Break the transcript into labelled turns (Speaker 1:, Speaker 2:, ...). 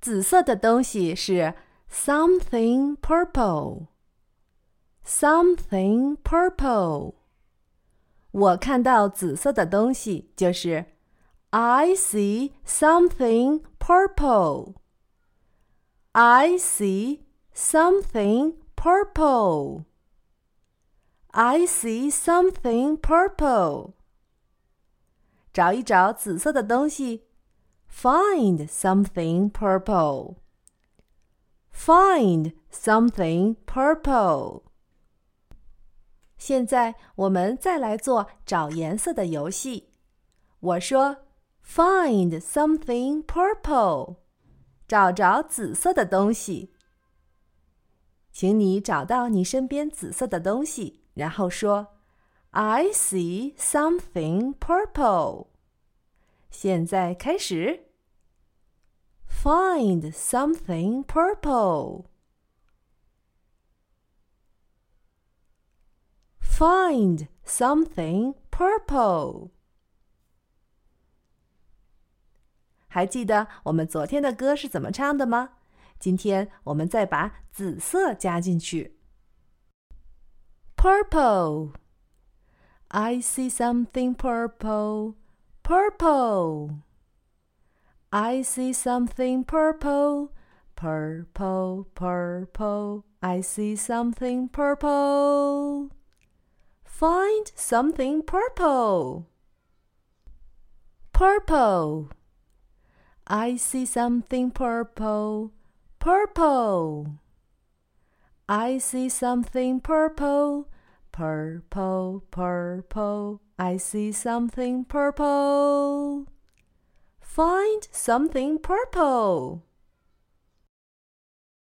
Speaker 1: 紫色的东西是 something purple。something purple。我看到紫色的东西就是 I see something purple。I see something purple. I see something purple. 找一找紫色的东西，find something purple. Find something purple. 现在我们再来做找颜色的游戏。我说，find something purple，找找紫色的东西。请你找到你身边紫色的东西，然后说：“I see something purple。”现在开始。Find something purple. Find something purple. 还记得我们昨天的歌是怎么唱的吗？今天我们再把紫色加进去。Purple. I see something purple. Purple. I see something purple. Purple, purple. I see something purple. Find something purple. Purple. I see something purple. Purple. I see something purple. Purple, purple. I see something purple. Find something purple.